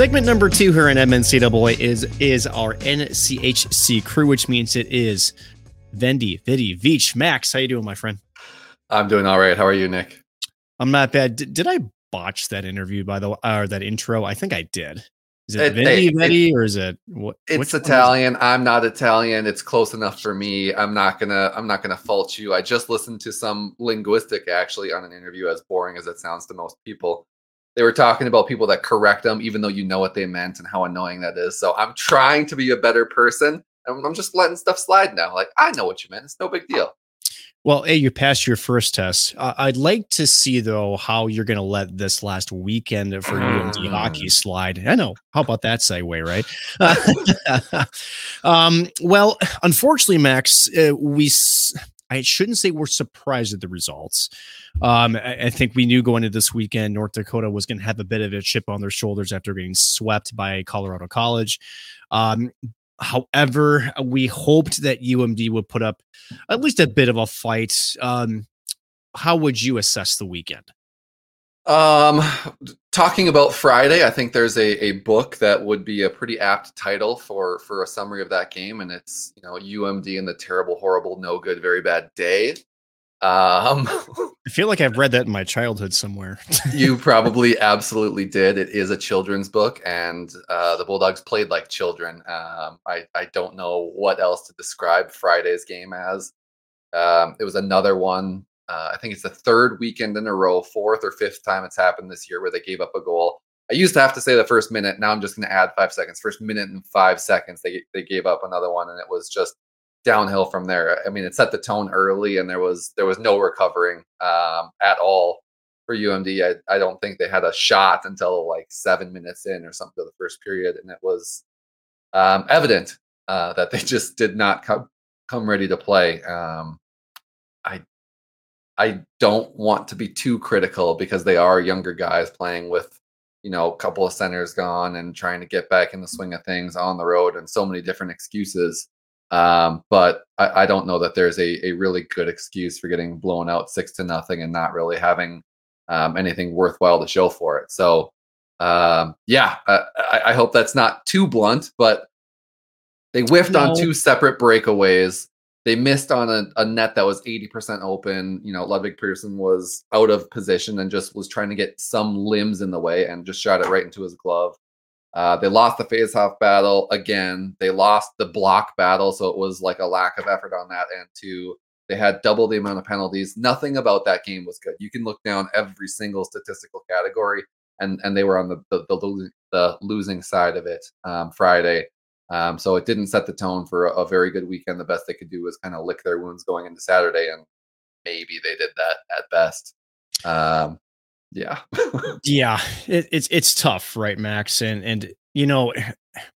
Segment number two here in MNCAA is is our NCHC crew, which means it is Vendi, Vidi, Veech, Max. How you doing, my friend? I'm doing all right. How are you, Nick? I'm not bad. Did, did I botch that interview by the way, or that intro? I think I did. Is it, It- Vendy, it- Vedi, or is it what? It's is it? Italian. I'm not Italian. It's close enough for me. I'm not gonna. I'm not gonna fault you. I just listened to some linguistic actually on an interview. As boring as it sounds to most people, they were talking about people that correct them, even though you know what they meant and how annoying that is. So I'm trying to be a better person. and I'm just letting stuff slide now. Like I know what you meant. It's no big deal. Well, hey, you passed your first test. Uh, I'd like to see though how you're going to let this last weekend for UMD Mm. hockey slide. I know. How about that segue, right? um, well, unfortunately, Max, uh, we. s- I shouldn't say we're surprised at the results. Um, I, I think we knew going into this weekend, North Dakota was going to have a bit of a chip on their shoulders after getting swept by Colorado College. Um, however, we hoped that UMD would put up at least a bit of a fight. Um, how would you assess the weekend? Um, talking about Friday, I think there's a, a book that would be a pretty apt title for for a summary of that game, and it's you know UMD and the terrible, horrible, no good, very bad day. Um, I feel like I've read that in my childhood somewhere. you probably absolutely did. It is a children's book, and uh, the Bulldogs played like children. Um, I I don't know what else to describe Friday's game as. Um, it was another one. Uh, I think it's the third weekend in a row, fourth or fifth time it's happened this year where they gave up a goal. I used to have to say the first minute. Now I'm just going to add five seconds. First minute and five seconds, they they gave up another one, and it was just downhill from there. I mean, it set the tone early, and there was there was no recovering um, at all for UMD. I, I don't think they had a shot until like seven minutes in or something to the first period, and it was um, evident uh, that they just did not come come ready to play. Um, I I don't want to be too critical because they are younger guys playing with you know a couple of centers gone and trying to get back in the swing of things on the road and so many different excuses. Um, but I, I don't know that there's a, a really good excuse for getting blown out six to nothing and not really having um, anything worthwhile to show for it. So, um, yeah, I, I- hope that's not too blunt, but they whiffed No. on two separate breakaways. They missed on a, a net that was 80% open. You know, Ludvig Persson was out of position and just was trying to get some limbs in the way and just shot it right into his glove. Uh, they lost the face-off battle again. They lost the block battle, so it was like a lack of effort on that end too. They had double the amount of penalties. Nothing about that game was good. You can look down every single statistical category, and and they were on the the, the, losing, the losing side of it um, Friday. Um, so it didn't set the tone for a, a very good weekend. The best they could do was kind of lick their wounds going into Saturday, and maybe they did that at best. Um, yeah. yeah, it, it's it's tough, right, Max? And and you know,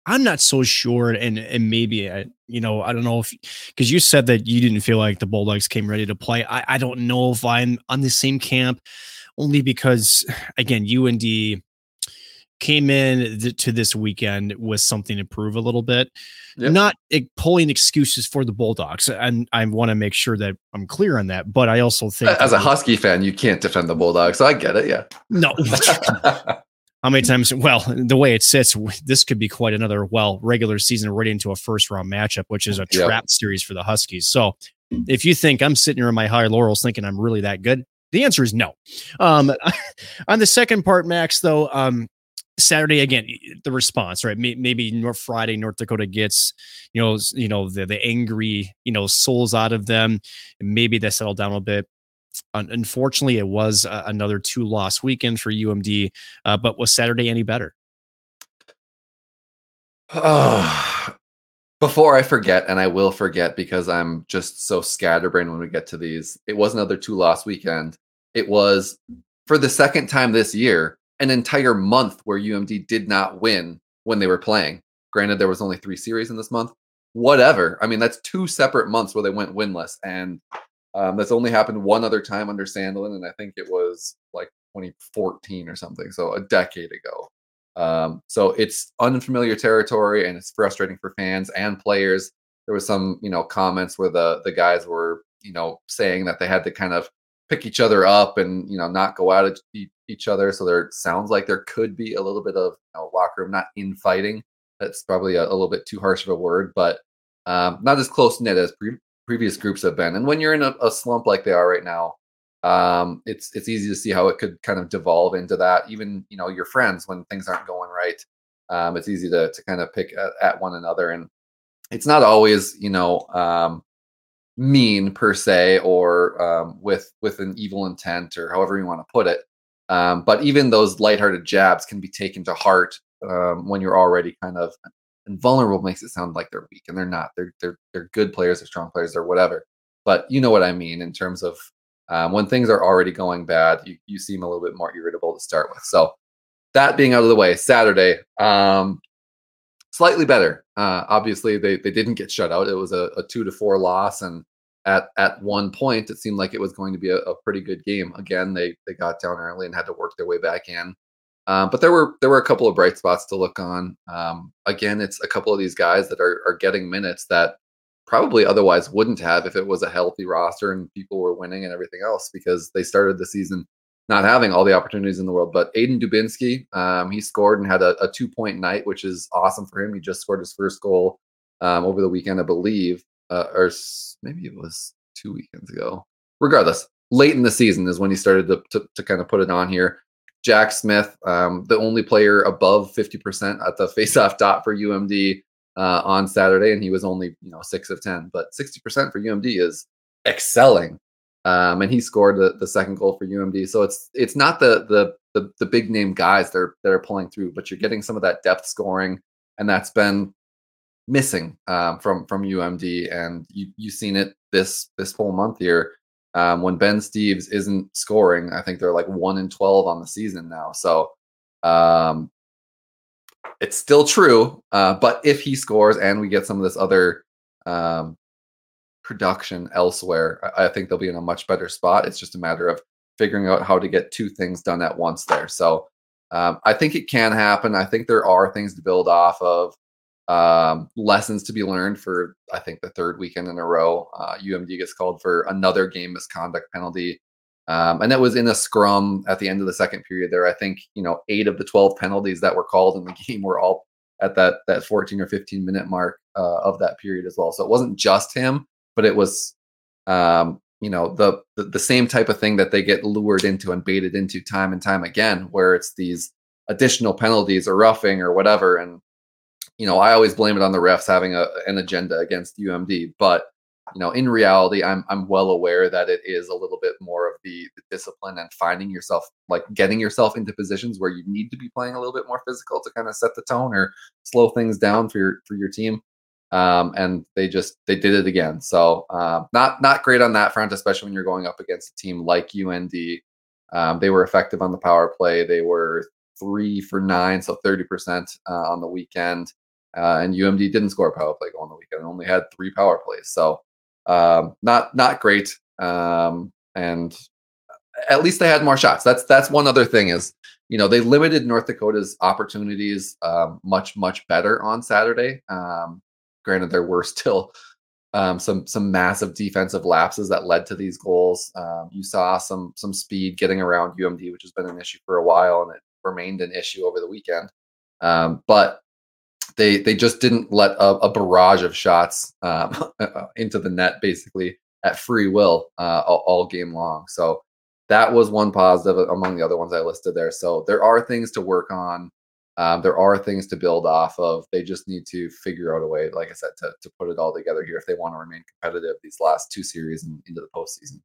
I'm not so sure, and and maybe I, you know, I don't know if because you said that you didn't feel like the Bulldogs came ready to play. I I don't know if I'm on the same camp, only because again, UND came in th- to this weekend with something to prove a little bit. Yep. Not pulling excuses for the Bulldogs, and I want to make sure that I'm clear on that. But I also think As a Husky fan, you can't defend the Bulldogs, so I get it. Yeah. no, how many times well the way it sits this could be quite another well regular season right into a first round matchup which is a Yep. trap series for the huskies so if you think i'm sitting here in my high laurels thinking i'm really that good the answer is no um on the second part max though um Saturday again, the response, right? Maybe North Friday, North Dakota gets, you know, you know the the angry, you know, souls out of them. Maybe they settle down a bit. Unfortunately, it was another two loss weekend for UMD. Uh, but was Saturday any better? Oh, before I forget, and I will forget because I'm just so scatterbrained when we get to these. It was another two loss weekend. It was for the second time this year, an entire month where UMD did not win when they were playing. Granted, there was only three series in this month. Whatever. I mean, that's two separate months where they went winless, and um, that's only happened one other time under Sandelin, and I think it was like 2014 or something, so a decade ago. Um, so it's unfamiliar territory, and it's frustrating for fans and players. There was some, you know, comments where the the guys were, you know, saying that they had to kind of pick each other up and you know not go out at each other. So there sounds like there could be a little bit of you know, locker room, not infighting. That's probably a, a, little bit too harsh of a word, but um, not as close knit as pre- previous groups have been. And when you're in a, a slump like they are right now, um, it's it's easy to see how it could kind of devolve into that. Even you know your friends when things aren't going right, um, it's easy to to kind of pick at, at, one another, and it's not always you know um, mean per se or um, with with an evil intent or however you want to put it. Um, but even those lighthearted jabs can be taken to heart um, when you're already kind of invulnerable. Makes it sound like they're weak, and they're not. They're they're they're good players, they're strong players, they're whatever. But you know what I mean in terms of um, when things are already going bad, you you seem a little bit more irritable to start with. So that being out of the way, Saturday, um, slightly better. Uh, obviously, they they didn't get shut out. It was a, a two to four loss, and at at one point it seemed like it was going to be a, a, pretty good game. Again, they they got down early and had to work their way back in. Um, but there were there were a couple of bright spots to look on. Um, again, it's a couple of these guys that are are getting minutes that probably otherwise wouldn't have if it was a healthy roster and people were winning and everything else because they started the season not having all the opportunities in the world. But Aiden Dubinsky, um, he scored and had a, a two point night, which is awesome for him. He just scored his first goal um, over the weekend, I believe uh, or maybe it was two weekends ago. Regardless, late in the season is when he started to, to, to kind of put it on here. Jack Smith, um, the only player above 50% at the faceoff dot for UMD uh, on Saturday, and he was only you know six of 10, but 60% for UMD is excelling. Um, and he scored the, the second goal for UMD. So it's it's not the the the, the big name guys that are that are pulling through, but you're getting some of that depth scoring, and that's been missing um, from from UMD, and you you've seen it this this whole month here. Um, when Ben Steeves isn't scoring, I think they're like one in twelve on the season now. So um, it's still true, uh, but if he scores and we get some of this other um, production elsewhere, I, I think they'll be in a much better spot. It's just a matter of figuring out how to get two things done at once there. So um, I think it can happen. I think there are things to build off of um, lessons to be learned for I think the third weekend in a row. Uh, UMD gets called for another game misconduct penalty, um, and that was in a scrum at the end of the second period. There, I think you know eight of the twelve penalties that were called in the game were all at that that fourteen or fifteen minute mark uh, of that period as well. So it wasn't just him, but it was. Um, you know the, the the same type of thing that they get lured into and baited into time and time again, where it's these additional penalties or roughing or whatever, and you know, I always blame it on the refs having a, an agenda against UMD, but you know, in reality, I'm I'm well aware that it is a little bit more of the, the, discipline and finding yourself like getting yourself into positions where you need to be playing a little bit more physical to kind of set the tone or slow things down for your for your team. Um, and they just they did it again. So uh, not not great on that front, especially when you're going up against a team like UND. Um, they were effective on the power play. They were three for nine, so 30% uh, on the weekend. Uh, and UMD didn't score a power play on the weekend; only had three power plays. So um, not not great. Um, and at least they had more shots. That's that's one other thing is you know they limited North Dakota's opportunities um, much much better on Saturday. Um, granted, there were still um, some some massive defensive lapses that led to these goals. Um, you saw some some speed getting around UMD, which has been an issue for a while, and it remained an issue over the weekend. Um, but they they just didn't let a, a barrage of shots um, into the net basically at free will uh, all, all, game long. So that was one positive among the other ones I listed there. So there are things to work on. Um, there are things to build off of. They just need to figure out a way, like I said, to, to put it all together here if they want to remain competitive these last two series and into the postseason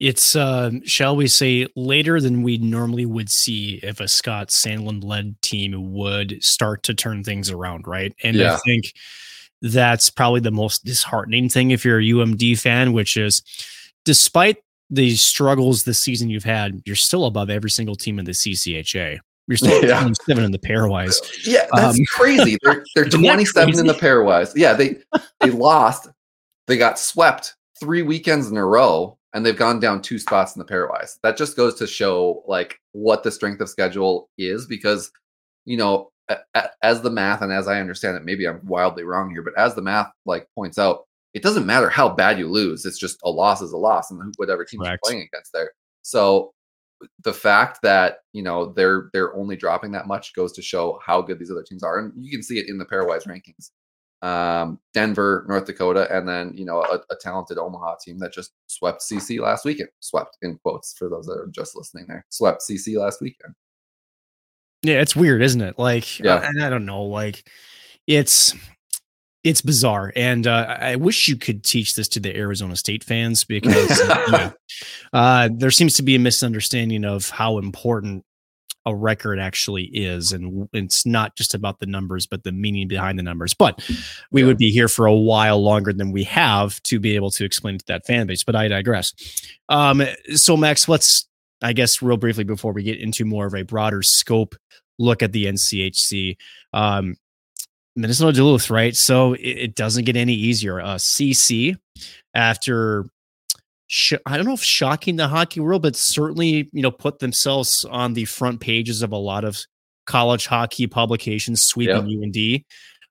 it's uh, shall we say later than we normally would see if a Scott Sandelin led team would start to turn things around, right? And yeah. I think that's probably the most disheartening thing if you're a UMD fan, which is despite the struggles this season you've had, you're still above every single team in the CCHA. You're still Yeah. 27 in the pairwise. Yeah, that's Um, crazy. They're they're Isn't 27 in the pairwise. Yeah, they they lost. They got swept three weekends in a row, and they've gone down two spots in the pairwise. That just goes to show like what the strength of schedule is, because you know, as the math and as I understand it, maybe I'm wildly wrong here, but as the math like points out, it doesn't matter how bad you lose. It's just a loss is a loss, and whatever team you're playing against there. So the fact that you know they're they're only dropping that much goes to show how good these other teams are, and you can see it in the pairwise rankings. Um, Denver, North Dakota, and then you know a, a talented Omaha team that just swept CC last weekend. Swept in quotes for those that are just listening there. Swept CC last weekend. Yeah, it's weird, isn't it? Like, Yeah. and I don't know, like, it's it's bizarre, and uh, I wish you could teach this to the Arizona State fans because you know, uh, there seems to be a misunderstanding of how important a record actually is, and it's not just about the numbers, but the meaning behind the numbers. But we Yeah. would be here for a while longer than we have to be able to explain to that fan base. But I digress. Um, so Max, let's I guess real briefly before we get into more of a broader scope look at the NCHC. Um, Minnesota Duluth, right? So it, it doesn't get any easier. Uh, CC after. Sh- I don't know if shocking the hockey world, but certainly you know put themselves on the front pages of a lot of college hockey publications, sweeping UND.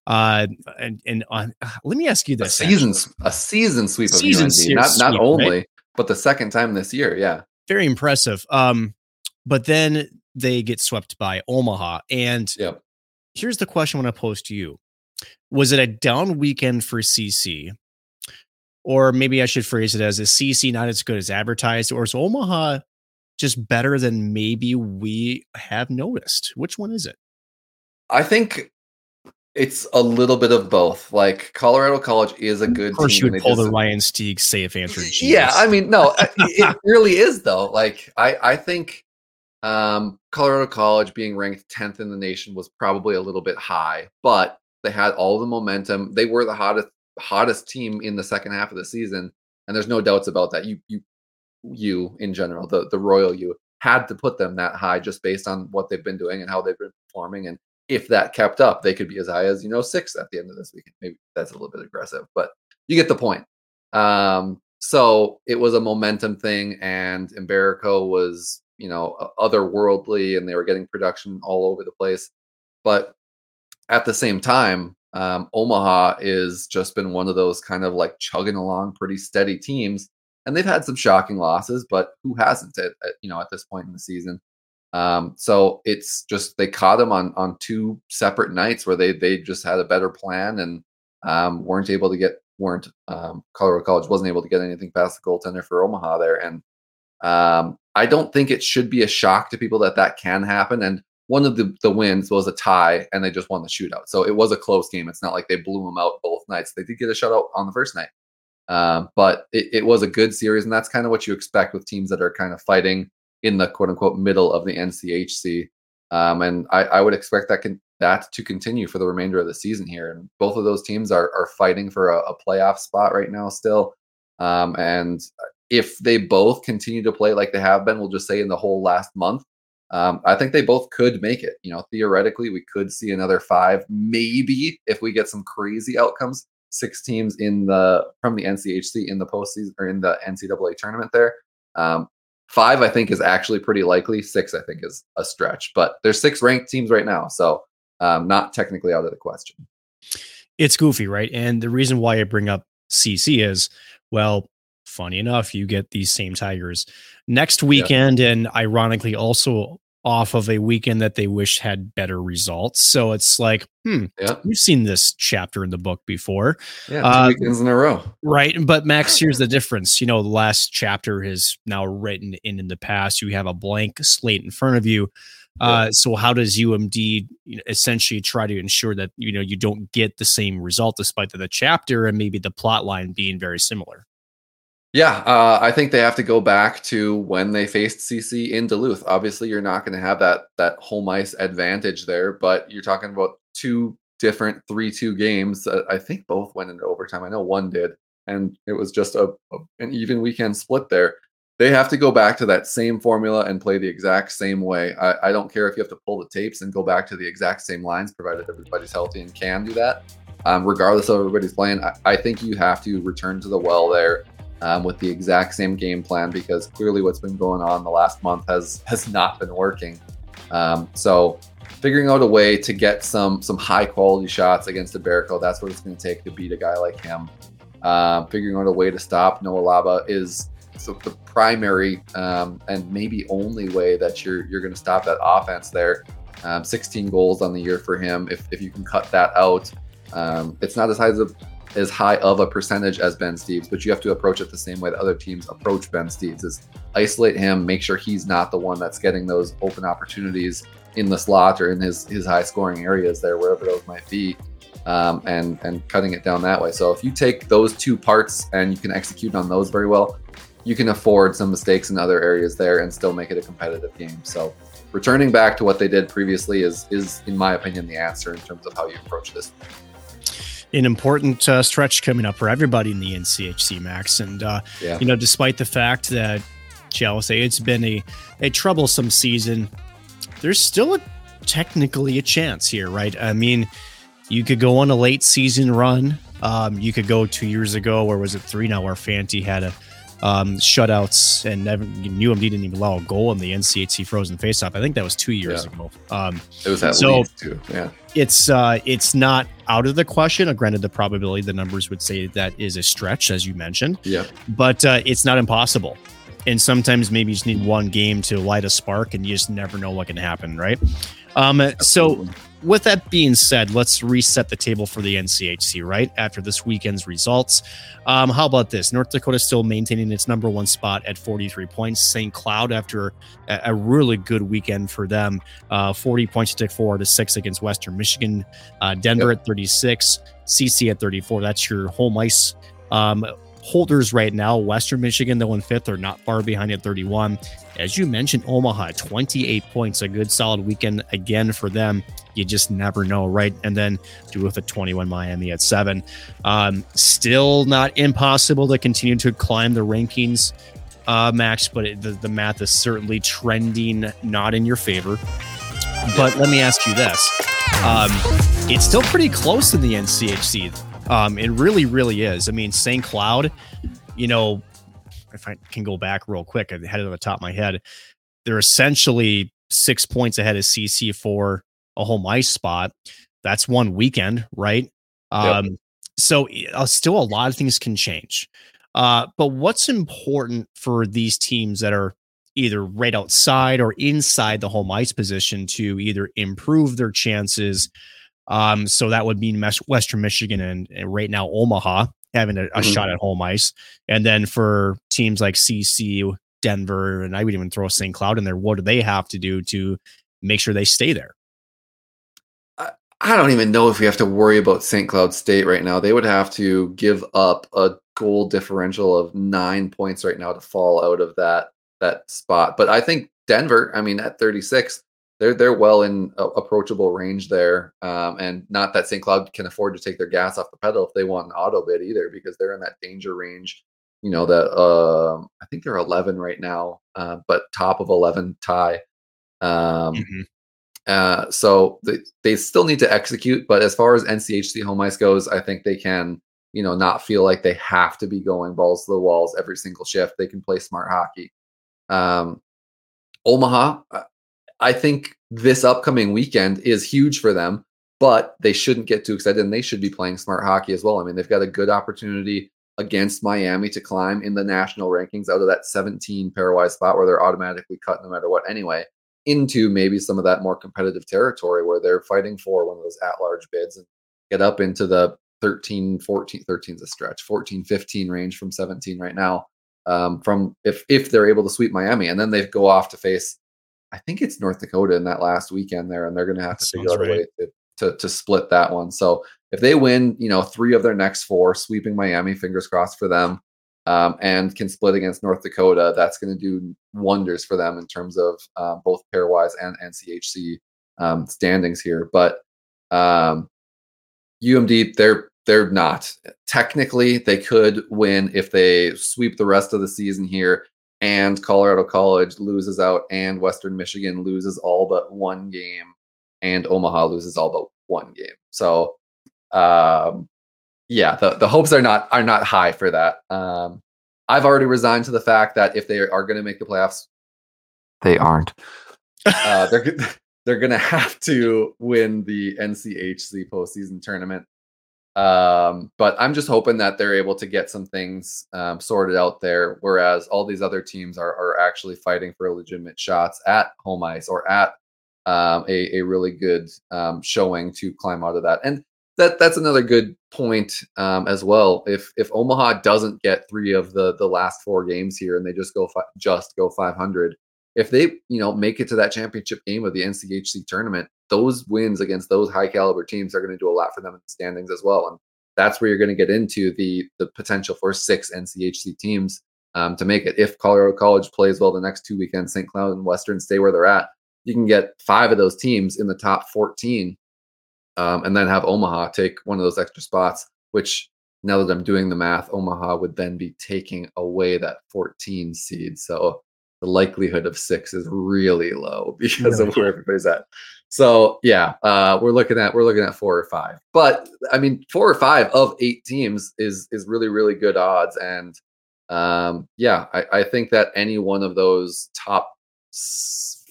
Uh, and and uh, let me ask you A this: season, a season sweep of Season UND. se- Not not sweep, right? only, but the second time this year. Yeah. very impressive. Um, but then they get swept by Omaha. And Yep. Here's the question I want to pose to you. Was it a down weekend for CC? Or maybe I should phrase it as is CC not as good as advertised, or is Omaha just better than maybe we have noticed? Which one is it? I think it's a little bit of both. Like Colorado College is a good Of course, team. you would pull the Ryan Stieg safe answer. Yeah. I mean, no, it really is though. Like, I I think um, Colorado College being ranked tenth in the nation was probably a little bit high, but they had all the momentum. They were the hottest hottest team in the second half of the season, and there's no doubts about that. You you you in general, the the royal you had to put them that high just based on what they've been doing and how they've been performing and if that kept up, they could be as high as you know six at the end of this weekend. Maybe that's a little bit aggressive, but you get the point. Um, so it was a momentum thing, and Mbereko was you know otherworldly, and they were getting production all over the place. But at the same time, um, Omaha is just been one of those kind of like chugging along, pretty steady teams, and they've had some shocking losses, but who hasn't at, at you know at this point in the season? Um, so it's just they caught them on on two separate nights where they they just had a better plan and um, weren't able to get weren't um, Colorado College wasn't able to get anything past the goaltender for Omaha there, and um, I don't think it should be a shock to people that that can happen. And one of the the wins was a tie, and they just won the shootout, so it was a close game. It's not like they blew them out both nights. They did get a shutout on the first night, um, but it, it was a good series, and that's kind of what you expect with teams that are kind of fighting in the quote unquote middle of the NCHC. Um, and I, I would expect that can that to continue for the remainder of the season here. And both of those teams are are fighting for a, a playoff spot right now still. Um, and if they both continue to play like they have been, we'll just say in the whole last month, um, I think they both could make it. You know, theoretically, we could see another five, maybe if we get some crazy outcomes. Six teams in the from the NCHC in the postseason or in the NCAA tournament there. Um, five, I think, is actually pretty likely. Six, I think, is a stretch. But there's six ranked teams right now, so um, not technically out of the question. it's goofy, right? And the reason why I bring up CC is, well, funny enough, you get these same Tigers next weekend, and ironically, also off of a weekend that they wish had better results. So it's like, hmm, Yeah, we've seen this chapter in the book before, yeah, two Uh, weekends in a row. right? But Max, here's the difference. You know, the last chapter is now written in in the past. You have a blank slate in front of you. Uh, so how does UMD essentially try to ensure that you know you don't get the same result despite the, the chapter and maybe the plot line being very similar? Yeah, uh, I think they have to go back to when they faced CC in Duluth. Obviously, you're not going to have that that home ice advantage there, but you're talking about two different three-two games. Uh, I think both went into overtime. I know one did, and it was just a, a an even weekend split there. they have to go back to that same formula and play the exact same way. I, I don't care if you have to pull the tapes and go back to the exact same lines, provided everybody's healthy and can do that. Um, regardless of everybody's playing, I, I, think you have to return to the well there um, with the exact same game plan because clearly what's been going on the last month has has not been working. Um, so figuring out a way to get some some high quality shots against Mbereko, that's what it's going to take to beat a guy like him. Um, figuring out a way to stop Noah Laba is so the primary um, and maybe only way that you're you're going to stop that offense there. Um, 16 goals on the year for him. If, if you can cut that out, um, it's not high as, a, as high of a percentage as Ben Steeves, but you have to approach it the same way that other teams approach Ben Steeves: is isolate him, make sure he's not the one that's getting those open opportunities in the slot or in his his high scoring areas there, wherever those might be. Um, and and cutting it down that way. So if you take those two parts and you can execute on those very well, you can afford some mistakes in other areas there and still make it a competitive game. So returning back to what they did previously is is in my opinion the answer in terms of how you approach this. An important uh, stretch coming up for everybody in the NCHC Max, and uh, yeah. you know, despite the fact that shall say it's been a a troublesome season, there's still a technically a chance here, right? I mean, you could go on a late season run. Um, you could go two years ago, or was it three now, where Fanti had a um, shutouts and never knew UMD didn't even allow a goal in the NCHC Frozen Faceoff. I think that was two years yeah. ago. Um, it was at so two. Yeah, it's uh, it's not out of the question. Granted, the probability, the numbers would say that is a stretch, as you mentioned. Yeah, but uh, it's not impossible. And sometimes maybe you just need one game to light a spark, and you just never know what can happen, right? Um, so with that being said, let's reset the table for the NCHC, right? After this weekend's results. Um, how about this? North Dakota still maintaining its number one spot at 43 points. St. Cloud, after a, a really good weekend for them, uh, 40 points to take four to six against Western Michigan. Uh, Denver yep. at 36, CC at 34. That's your home ice. Um, holders right now. Western Michigan, though, in fifth, are not far behind at 31. As you mentioned, Omaha, 28 points, a good solid weekend again for them. You just never know, right? And then Duluth at 21, Miami at seven. Um, still not impossible to continue to climb the rankings, uh, Max, but it, the, the math is certainly trending not in your favor. But let me ask you this. Um, it's still pretty close in the NCHC. Um, it really, really is. I mean, St. Cloud, you know, if I can go back real quick, I had it on the top of my head. They're essentially six points ahead of CC for a home ice spot. That's one weekend, right? Um, yep. So uh, still a lot of things can change. Uh, but what's important for these teams that are either right outside or inside the home ice position to either improve their chances um, so that would mean Western Michigan and, and right now Omaha having a, a mm-hmm. shot at home ice. And then for teams like CC, Denver, and I would even throw St. Cloud in there, what do they have to do to make sure they stay there? I don't even know if we have to worry about St. Cloud State right now. They would have to give up a goal differential of nine points right now to fall out of that that spot. But I think Denver, I mean, at 36, they're they're well in uh, approachable range there, um, and not that St. Cloud can afford to take their gas off the pedal if they want an auto bid either, because they're in that danger range. You know that uh, I think they're 11 right now, uh, but top of 11 tie. Um, mm-hmm. uh, so they, they still need to execute, but as far as NCHC home ice goes, I think they can you know not feel like they have to be going balls to the walls every single shift. They can play smart hockey. Um, Omaha, uh, I think this upcoming weekend is huge for them, but they shouldn't get too excited and they should be playing smart hockey as well. I mean, they've got a good opportunity against Miami to climb in the national rankings out of that 17 pairwise spot where they're automatically cut no matter what anyway into maybe some of that more competitive territory where they're fighting for one of those at-large bids and get up into the 13 14 13 is a stretch 14 15 range from 17 right now um, from if if they're able to sweep Miami and then they go off to face I think it's North Dakota in that last weekend there, and they're going to have to figure out a way to, to, to split that one. So if they win, you know, three of their next four, sweeping Miami, fingers crossed for them, um, and can split against North Dakota, that's going to do wonders for them in terms of uh, both pairwise and NCHC um, standings here. But um, UMD, they're they're not technically they could win if they sweep the rest of the season here and Colorado College loses out, and Western Michigan loses all but one game, and Omaha loses all but one game. So, um, yeah, the, the hopes are not are not high for that. Um, I've already resigned to the fact that if they are going to make the playoffs, they aren't. Uh, they're they're going to have to win the NCHC postseason tournament. Um, but I'm just hoping that they're able to get some things um, sorted out there, whereas all these other teams are are actually fighting for legitimate shots at home ice or at um, a a really good um, showing to climb out of that. And that that's another good point um, as well. If if Omaha doesn't get three of the the last four games here and they just go fi- just go 500, if they you know make it to that championship game of the NCHC tournament, those wins against those high caliber teams are going to do a lot for them in the standings as well. And that's where you're going to get into the the potential for six NCHC teams um, to make it. If Colorado College plays well the next two weekends, St. Cloud and Western stay where they're at, you can get five of those teams in the top 14 um, and then have Omaha take one of those extra spots, which now that I'm doing the math, Omaha would then be taking away that 14 seed. So the likelihood of six is really low because of where everybody's at. So yeah, uh, we're looking at we're looking at four or five. But I mean, four or five of eight teams is is really really good odds. And um, yeah, I, I think that any one of those top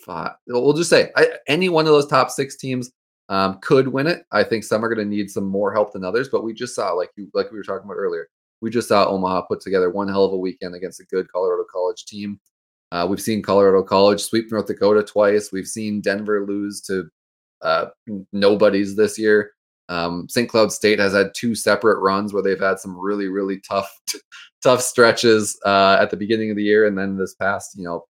five, we'll just say I, any one of those top six teams um, could win it. I think some are going to need some more help than others. But we just saw like you like we were talking about earlier. We just saw Omaha put together one hell of a weekend against a good Colorado College team. Uh, we've seen Colorado College sweep North Dakota twice. We've seen Denver lose to uh, nobodies this year. Um, St. Cloud State has had two separate runs where they've had some really, really tough, tough stretches uh, at the beginning of the year, and then this past, you know,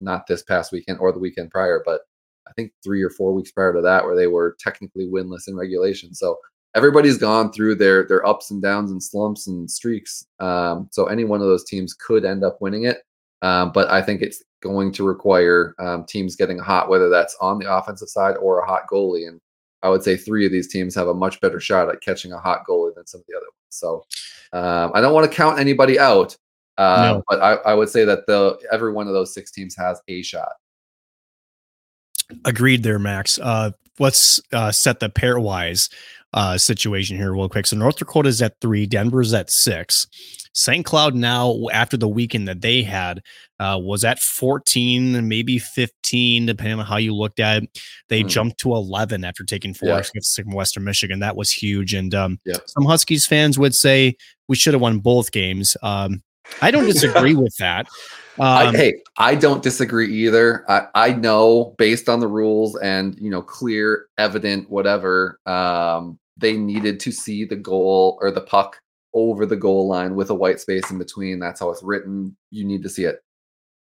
not this past weekend or the weekend prior, but I think three or four weeks prior to that, where they were technically winless in regulation. So everybody's gone through their their ups and downs and slumps and streaks. Um, so any one of those teams could end up winning it. Um, but I think it's going to require um, teams getting hot, whether that's on the offensive side or a hot goalie. And I would say three of these teams have a much better shot at catching a hot goalie than some of the other ones. So um, I don't want to count anybody out, uh, No. but I, I would say that the every one of those six teams has a shot. Agreed there, Max. Uh, let's uh, set the pairwise uh, situation here real quick. So North Dakota's at three, Denver's at six. St. Cloud now, after the weekend that they had, uh, was at 14, maybe 15, depending on how you looked at it. They Hmm. jumped to 11 after taking four Yeah. against Western Michigan. That was huge. And um, Yeah. some Huskies fans would say we should have won both games. Um, I don't disagree with that. I, Um, hey, I don't disagree either. I, I know based on the rules and you know clear, evident, whatever. Um, they needed to see the goal or the puck over the goal line with a white space in between. That's how it's written. You need to see it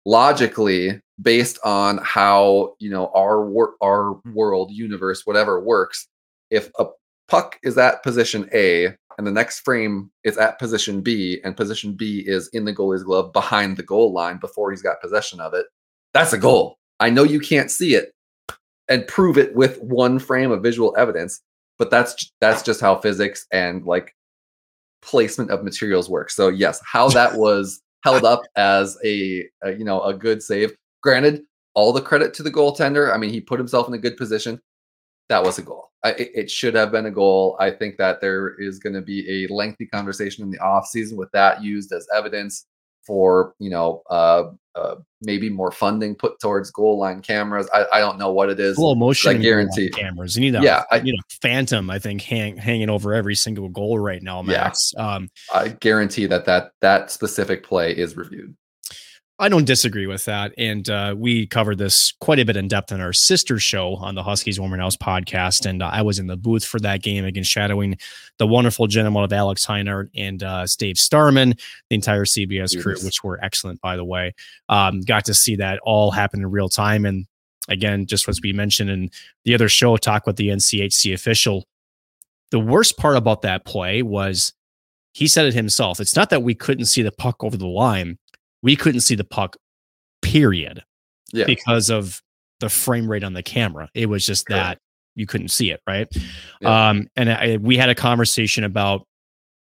logically based on how you know our wor- our world, universe, whatever works. If a puck is at position A and the next frame is at position B, and position B is in the goalie's glove behind the goal line before he's got possession of it, that's a goal. I know you can't see it and prove it with one frame of visual evidence, but that's that's just how physics and like placement of materials work. So yes, how that was held up as a, a you know a good save. Granted, all the credit to the goaltender. I mean, he put himself in a good position. That was a goal. I, it, it should have been a goal. I think that there is going to be a lengthy conversation in the off season with that used as evidence for you know uh, uh, maybe more funding put towards goal line cameras. I, I don't know what it is. slow motion I and goal line guarantee- cameras. You need a Yeah, I- you know phantom. I think hang, hanging over every single goal right now, Yeah. Max. Um, I guarantee that that that specific play is reviewed. I don't disagree with that, and uh, we covered this quite a bit in depth in our sister show on the Huskies Woman House podcast, and uh, I was in the booth for that game against shadowing the wonderful gentleman of Alex Heinert and uh, Dave Starman, the entire CBS crew, Yes. which were excellent, by the way. Um, got to see that all happen in real time, and again, just as we mentioned in the other show, talk with the NCHC official. The worst part about that play was he said it himself. It's not that we couldn't see the puck over the line we couldn't see the puck period Yeah. because of the frame rate on the camera it was just Correct. that you couldn't see it right Yeah. um and I, we had a conversation about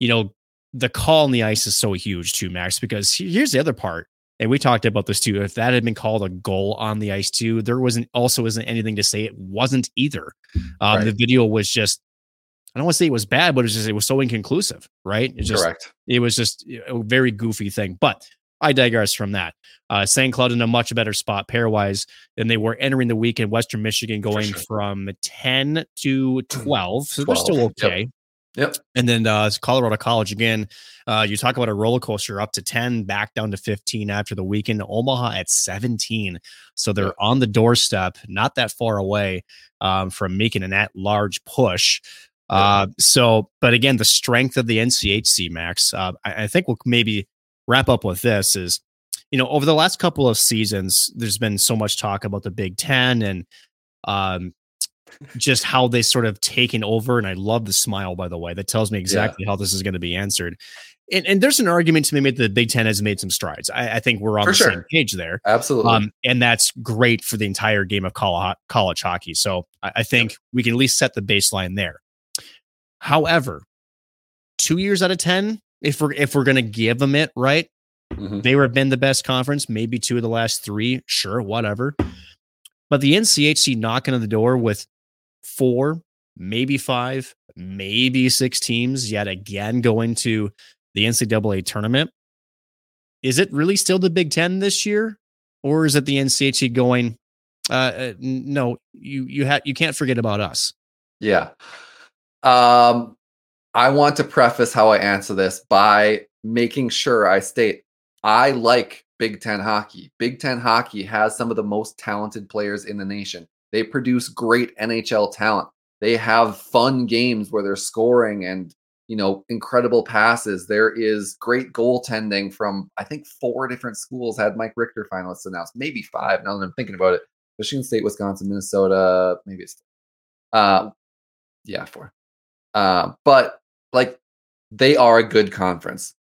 you know the call on the ice is so huge too max because here's the other part and we talked about this too. If that had been called a goal on the ice too, there wasn't also isn't anything to say it wasn't either. Um, Right. The video was just I don't want to say it was bad, but it was just it was so inconclusive, right? It just Correct. it was just a very goofy thing. But I digress from that. Uh, St. Cloud in a much better spot pairwise than they were entering the week in Western Michigan, going sure. from 10 to 12. So they're 12, still yep. okay. Yep. And then uh, Colorado College again. Uh, you talk about a roller coaster up to 10, back down to 15 after the weekend. Omaha at 17. So they're Yep. on the doorstep, not that far away um, from making an at large push. Uh, so, but again, the strength of the NCHC, Max, uh, I, I think we'll maybe wrap up with this is, you know, over the last couple of seasons, there's been so much talk about the Big Ten and um, just how they sort of taken over. And I love the smile, by the way. That tells me exactly how this is going to be answered. And, and there's an argument to be made that the Big Ten has made some strides. I, I think we're on For the sure. same page there. Absolutely. Um, and that's great for the entire game of college, college hockey. So I, I think we can at least set the baseline there. However, two years out of ten, if we're if we're gonna give them it right, Mhm. they were been the best conference. Maybe two of the last three, sure, whatever. But the NCHC knocking on the door with four, maybe five, maybe six teams yet again going to the NCAA tournament. Is it really still the Big Ten this year, or is it the NCHC going? Uh, uh, no, you you have you can't forget about us. Yeah. Um, I want to preface how I answer this by making sure I state I like Big Ten hockey. Big Ten hockey has some of the most talented players in the nation. They produce great NHL talent. They have fun games where they're scoring and you know incredible passes. There is great goaltending from I think four different schools had Mike Richter finalists announced, maybe five. Now that I'm thinking about it, Michigan State, Wisconsin, Minnesota, maybe it's uh, yeah, four. Uh, but like they are a good conference.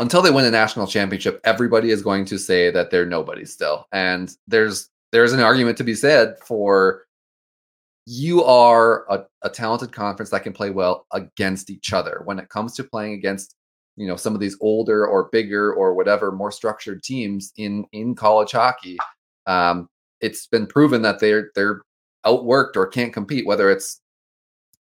Until they win a national championship, everybody is going to say that they're nobody still. And there's there's an argument to be said for you are a, a talented conference that can play well against each other. When it comes to playing against, you know, some of these older or bigger or whatever more structured teams in in college hockey, um, it's been proven that they're they're outworked or can't compete, whether it's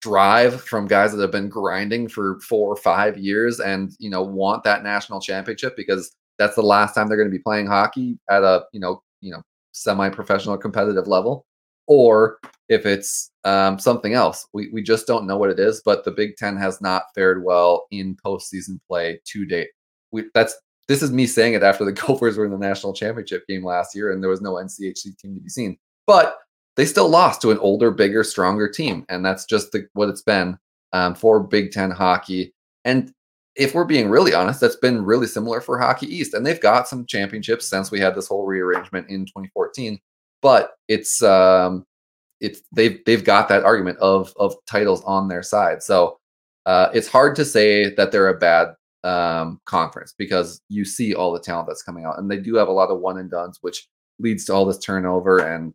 drive from guys that have been grinding for four or five years and you know want that national championship because that's the last time they're going to be playing hockey at a you know you know semi-professional competitive level. Or if it's um, something else we, we just don't know what it is but the big ten has not fared well in postseason play to date. We, that's this is me saying it after the gophers were in the national championship game last year and there was no nchc team to be seen. But they still lost to an older, bigger, stronger team, and that's just the, what it's been um, for Big Ten hockey. And if we're being really honest, that's been really similar for Hockey East, and they've got some championships since we had this whole rearrangement in 2014. But it's um, it's they've they've got that argument of of titles on their side, so uh, it's hard to say that they're a bad um, conference because you see all the talent that's coming out, and they do have a lot of one and duns, which leads to all this turnover and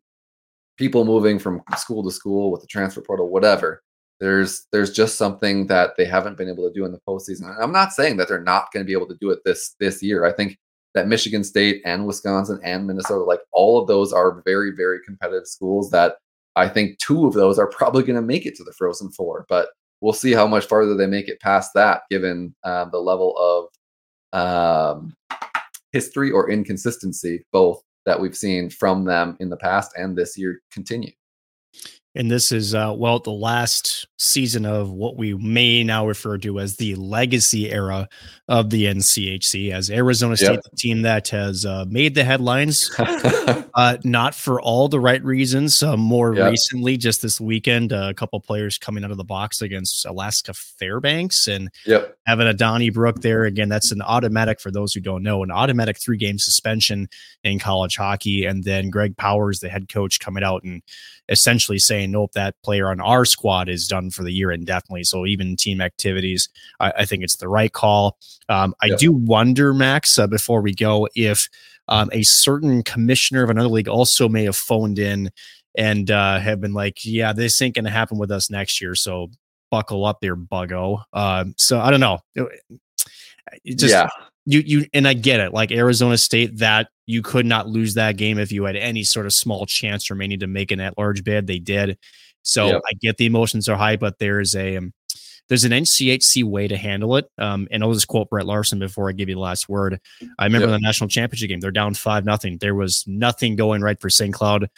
people moving from school to school with the transfer portal, whatever. There's there's just something that they haven't been able to do in the postseason. And I'm not saying that they're not going to be able to do it this this year. I think that Michigan State and Wisconsin and Minnesota, like all of those, are very very competitive schools. That I think two of those are probably going to make it to the Frozen Four, but we'll see how much farther they make it past that, given uh, the level of um, history or inconsistency, both that we've seen from them in the past and this year continue. And this is, uh, well, the last season of what we may now refer to as the legacy era of the NCHC, as Arizona State, Yep. the team that has uh, made the headlines, uh, not for all the right reasons. More Yep. recently, just this weekend, uh, a couple players coming out of the box against Alaska Fairbanks and yep. having a Donnybrook there. Again, that's an automatic, for those who don't know, an automatic three game suspension in college hockey. And then Greg Powers, the head coach, coming out and essentially saying, nope, that player on our squad is done for the year indefinitely. So even team activities, I, I think it's the right call. Um, I Yeah. do wonder, Max, uh, before we go, if um, a certain commissioner of another league also may have phoned in and uh, have been like, yeah, this ain't going to happen with us next year. So buckle up there, buggo. Um, so I don't know. It, it just, yeah. You you and I get it. Like Arizona State, that you could not lose that game if you had any sort of small chance remaining to make an at large bid. They did. So Yep. I get the emotions are high, but there's a um, there's an NCHC way to handle it. Um, and I'll just quote Brett Larson before I give you the last word. I remember Yep. the national championship game; they're down five nothing. There was nothing going right for St. Cloud,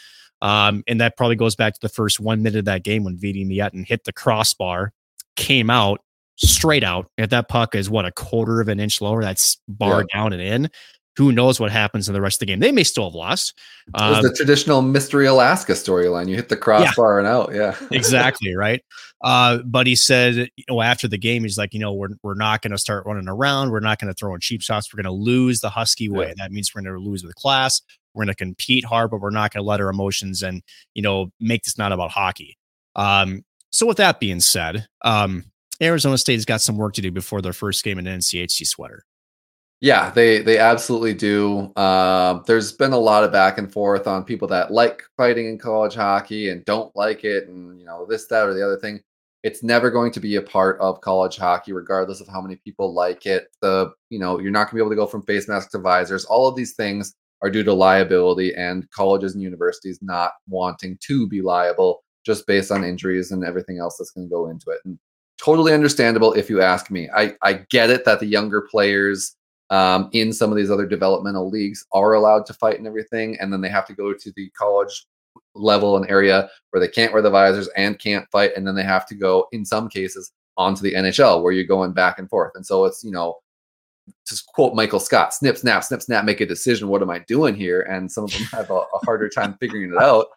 um, and that probably goes back to the first one minute of that game when Veeti Miettinen hit the crossbar, came out straight out. If that puck is what a quarter of an inch lower, that's bar down and in. Who knows what happens in the rest of the game? They may still have lost. It was Um, the traditional Mystery Alaska storyline. You hit the crossbar and out. Yeah. exactly right uh but he said you know after the game he's like you know we're, we're not going to start running around we're not going to throw in cheap shots we're going to lose the husky way Yeah. that means we're going to lose with class we're going to compete hard but we're not going to let our emotions and you know make this not about hockey um so with that being said um arizona state's got some work to do before their first game in an nchc sweater Yeah, they they absolutely do. Um, there's been a lot of back and forth on people that like fighting in college hockey and don't like it, and you know this, that, or the other thing. It's never going to be a part of college hockey, regardless of how many people like it. The you know you're not going to be able to go from face masks to visors. All of these things are due to liability and colleges and universities not wanting to be liable just based on injuries and everything else that's going to go into it. And totally understandable if you ask me. I I get it that the younger players um, in some of these other developmental leagues are allowed to fight and everything, and then they have to go to the college level and area where they can't wear the visors and can't fight, and then they have to go in some cases onto the NHL where you're going back and forth, and so it's you know. To quote Michael Scott, snip, snap, snip, snap, make a decision. What am I doing here? And some of them have a, a harder time figuring it out.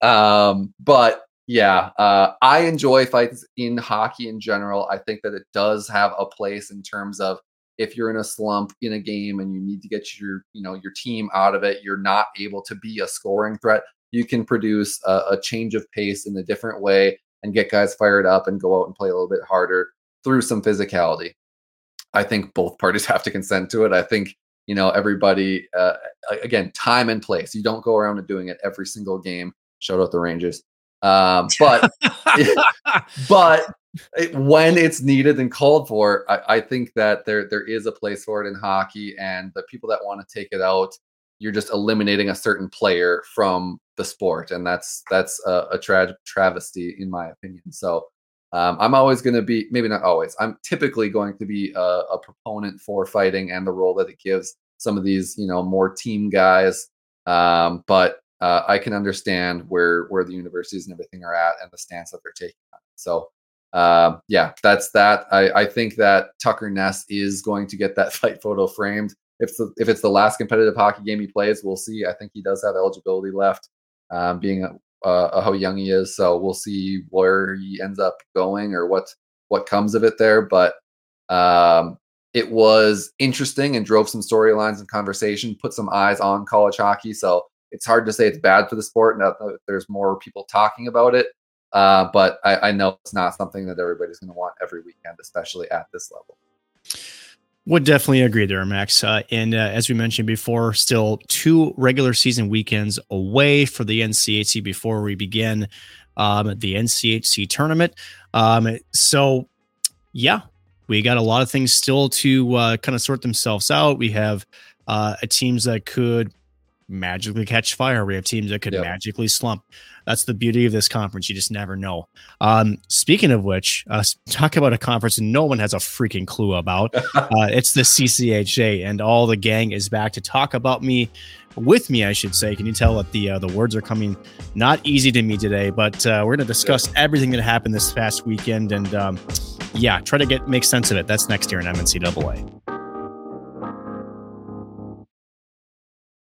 Um, but yeah, uh, I enjoy fights in hockey in general. I think that it does have a place in terms of if you're in a slump in a game and you need to get your you know your team out of it, you're not able to be a scoring threat. You can produce a, a change of pace in a different way and get guys fired up and go out and play a little bit harder through some physicality. I think both parties have to consent to it. I think you know everybody uh, again time and place. You don't go around and doing it every single game. Shout out the Rangers. Um, but but it, when it's needed and called for, I, I think that there there is a place for it in hockey, and the people that want to take it out, you're just eliminating a certain player from the sport, and that's that's a, a tra- travesty in my opinion. So um, I'm always going to be maybe not always. I'm typically going to be a, a proponent for fighting and the role that it gives some of these you know more team guys, um, but uh, I can understand where where the universities and everything are at and the stance that they're taking. So um, yeah, that's that. I, I think that Tucker Ness is going to get that fight photo framed. If the, if it's the last competitive hockey game he plays, we'll see. I think he does have eligibility left, um, being uh, uh, how young he is. So we'll see where he ends up going or what what comes of it there. But um, it was interesting and drove some storylines and conversation, put some eyes on college hockey. So it's hard to say it's bad for the sport. Now that there's more people talking about it, uh, but I, I know it's not something that everybody's going to want every weekend, especially at this level. Would definitely agree there, Max. Uh, and uh, as we mentioned before, still two regular season weekends away for the NCHC before we begin um, the NCHC tournament. Um, so, yeah, we got a lot of things still to uh, kind of sort themselves out. We have uh, teams that could magically catch fire. We have teams that could Yep. magically slump. That's the beauty of this conference. You just never know. Um, speaking of which, uh, talk about a conference no one has a freaking clue about. uh, it's the CCHA, and all the gang is back to talk about me, with me, I should say. Can you tell that the uh, the words are coming not easy to me today? But uh, we're going to discuss everything that happened this past weekend, and um, yeah, try to get make sense of it. That's next year in MNCAA.